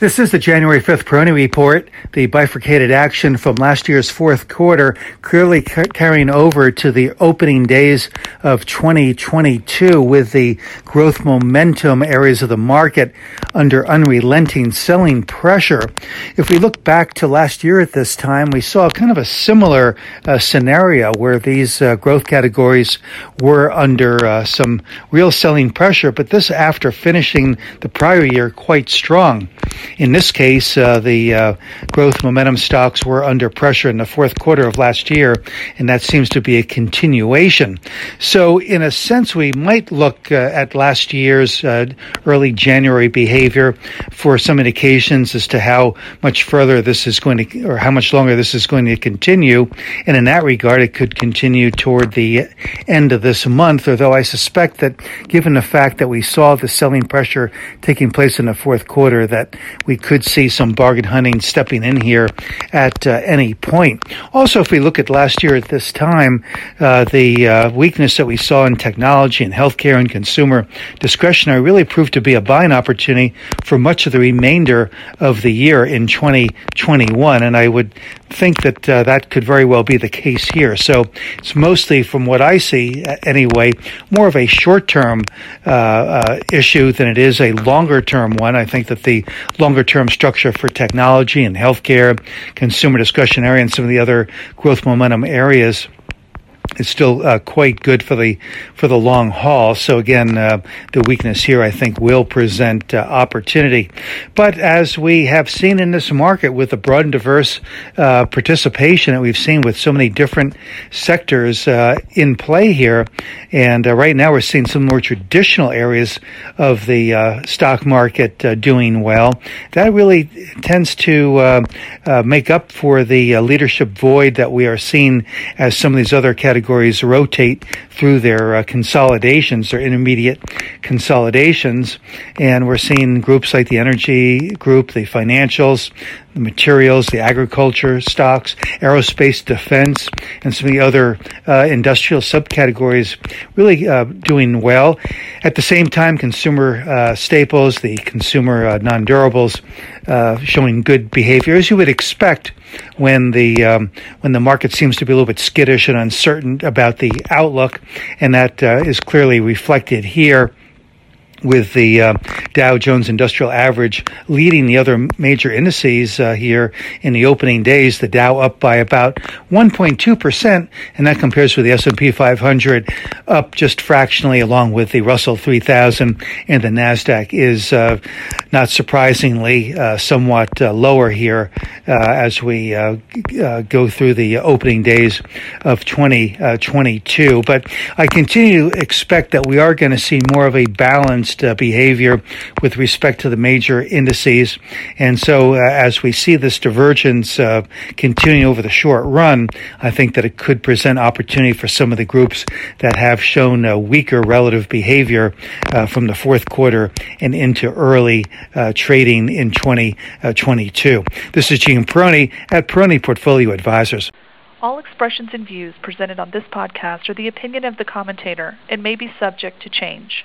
This is the January 5th Peroni report. The bifurcated action from last year's fourth quarter clearly ca- carrying over to the opening days of 2022 with the growth momentum areas of the market under unrelenting selling pressure. If we look back to last year at this time, we saw kind of a similar uh, scenario where these uh, growth categories were under uh, some real selling pressure, but this after finishing the prior year quite strong. In this case, uh, the uh, growth momentum stocks were under pressure in the fourth quarter of last year, and that seems to be a continuation. So, in a sense, we might look uh, at last year's uh, early January behavior for some indications as to how much further this is going to, or how much longer this is going to continue. And in that regard, it could continue toward the end of this month, although I suspect that given the fact that we saw the selling pressure taking place in the fourth quarter, that we could see some bargain hunting stepping in here at uh, any point. Also, if we look at last year at this time, uh, the uh, weakness that we saw in technology and healthcare and consumer discretionary really proved to be a buying opportunity for much of the remainder of the year in 2021. And I would think that uh, that could very well be the case here. So it's mostly, from what I see anyway, more of a short term uh, uh, issue than it is a longer term one. I think that the longer term structure for technology and healthcare, consumer discretionary, and some of the other growth momentum areas is still uh, quite good for the for the long haul. So again, uh, the weakness here I think will present uh, opportunity. But as we have seen in this market with the broad and diverse uh, participation that we've seen with so many different sectors uh, in play here, and uh, right now we're seeing some more traditional areas of the stock market doing well. That really tends to make up for the leadership void that we are seeing as some of these other categories categories rotate through their uh, consolidations, their intermediate consolidations. And we're seeing groups like the energy group, the financials, the materials, the agriculture stocks, aerospace, defense, and some of the other uh, industrial subcategories really uh, doing well. At the same time, consumer uh, staples, the consumer uh, non-durables, uh, showing good behavior as you would expect when the um, when the market seems to be a little bit skittish and uncertain about the outlook, and that uh, is clearly reflected here with the uh, Dow Jones Industrial Average leading the other major indices uh, here in the opening days. The Dow up by about 1.2 percent, and that compares with the S&P 500 up just fractionally, along with the Russell 3000 and the Nasdaq is uh, not surprisingly uh, somewhat uh, lower here uh, as we go through the opening days of 2022. but I continue to expect that we are going to see more of a balance uh, behavior with respect to the major indices. And so, uh, as we see this divergence uh, over the short run, I think that it could present opportunity for some of the groups that have shown a weaker relative behavior uh, from the fourth quarter and into early uh, trading in 2022. This is Gene Peroni at Peroni Portfolio Advisors. All expressions and views presented on this podcast are the opinion of the commentator and may be subject to change.